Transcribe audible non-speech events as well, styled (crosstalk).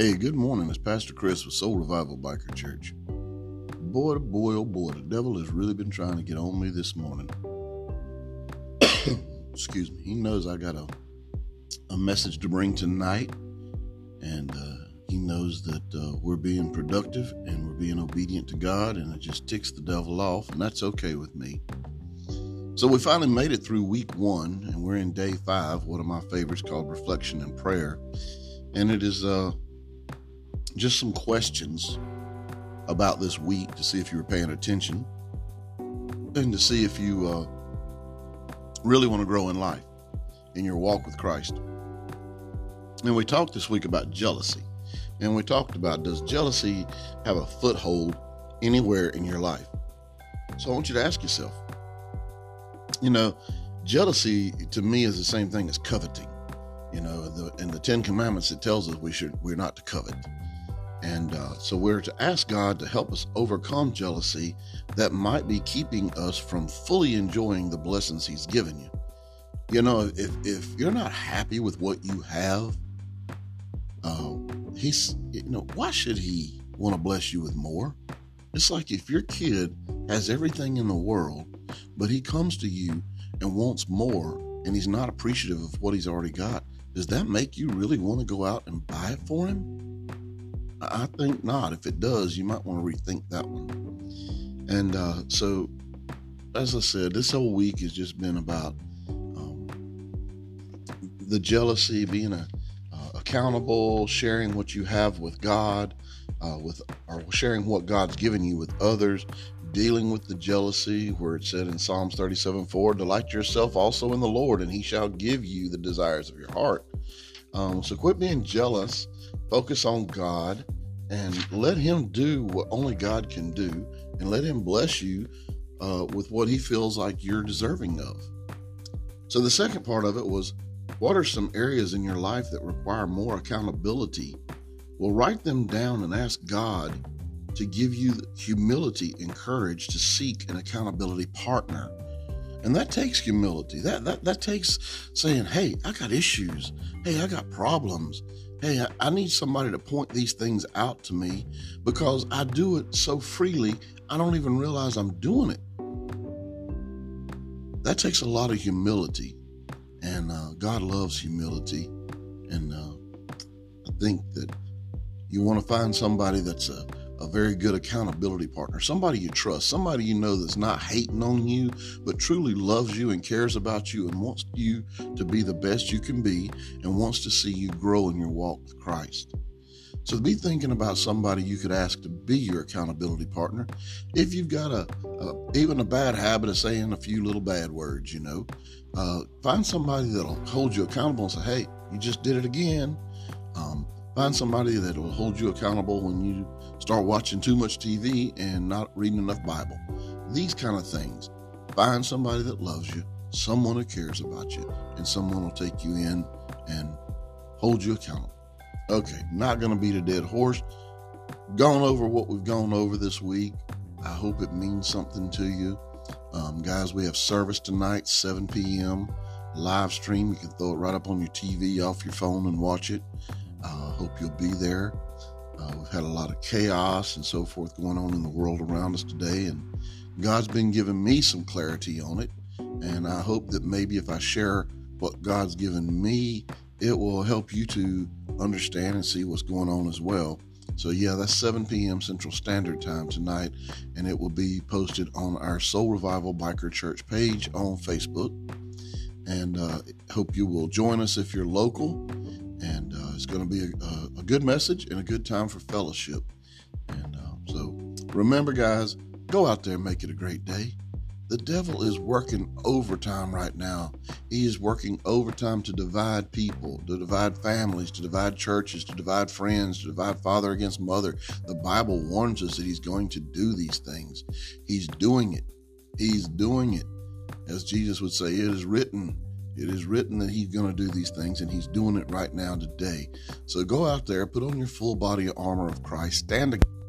Hey, good morning. It's Pastor Chris with Soul Revival Biker Church. Boy, boy, oh boy, the devil has really been trying to get on me this morning. (coughs) Excuse me. He knows I got a, a message to bring tonight, and uh, he knows that uh, we're being productive and we're being obedient to God, and it just ticks the devil off, and that's okay with me. So we finally made it through week one, and we're in day five, one of my favorites called Reflection and Prayer. And it is uh, just some questions about this week to see if you were paying attention and to see if you uh, really want to grow in life in your walk with Christ. And we talked this week about jealousy. And we talked about does jealousy have a foothold anywhere in your life? So I want you to ask yourself, you know, jealousy to me is the same thing as coveting. You know, the, in the Ten Commandments, it tells us we should we're not to covet. And uh, so we're to ask God to help us overcome jealousy that might be keeping us from fully enjoying the blessings He's given you. You know, if if you're not happy with what you have, uh, He's you know why should He want to bless you with more? It's like if your kid has everything in the world, but he comes to you and wants more, and he's not appreciative of what he's already got. Does that make you really want to go out and buy it for him? I think not. If it does, you might want to rethink that one. And uh, so, as I said, this whole week has just been about um, the jealousy, being a, uh, accountable, sharing what you have with God, uh, with or sharing what God's given you with others, dealing with the jealousy, where it said in Psalms 37 4, delight yourself also in the Lord, and he shall give you the desires of your heart. Um, so quit being jealous Focus on God and let Him do what only God can do and let Him bless you uh, with what He feels like you're deserving of. So, the second part of it was what are some areas in your life that require more accountability? Well, write them down and ask God to give you humility and courage to seek an accountability partner. And that takes humility. That, that that takes saying, "Hey, I got issues. Hey, I got problems hey, I need somebody to point these things out to me because I do it so freely, I don't even realize I'm doing it. That takes a lot of humility, and uh, God loves humility. And uh, I think that you want to find somebody that's a a very good accountability partner, somebody you trust, somebody you know that's not hating on you, but truly loves you and cares about you and wants you to be the best you can be and wants to see you grow in your walk with Christ. So be thinking about somebody you could ask to be your accountability partner. If you've got a, a even a bad habit of saying a few little bad words, you know, uh, find somebody that'll hold you accountable and say, "Hey, you just did it again." Um, find somebody that will hold you accountable when you start watching too much TV and not reading enough Bible. These kind of things. Find somebody that loves you, someone who cares about you, and someone will take you in and hold you accountable. Okay, not going to beat a dead horse. Gone over what we've gone over this week. I hope it means something to you. Um, guys, we have service tonight, 7 p.m. Live stream. You can throw it right up on your TV off your phone and watch it. Uh, hope you'll be there. Uh, we've had a lot of chaos and so forth going on in the world around us today, and God's been giving me some clarity on it. And I hope that maybe if I share what God's given me, it will help you to understand and see what's going on as well. So, yeah, that's 7 p.m. Central Standard Time tonight, and it will be posted on our Soul Revival Biker Church page on Facebook. And uh, hope you will join us if you're local going to be a, a, good message and a good time for fellowship. And uh, so remember, guys, go out there and make it a great day. The devil is working overtime right now. He is working overtime to divide people, to divide families, to divide churches, to divide friends, to divide father against mother. The Bible warns us that he's going to do these things. He's doing it. He's doing it. As Jesus would say, it is written, it is written that he's going to do these things, and he's doing it right now today. So go out there, put on your full body armor of Christ, stand against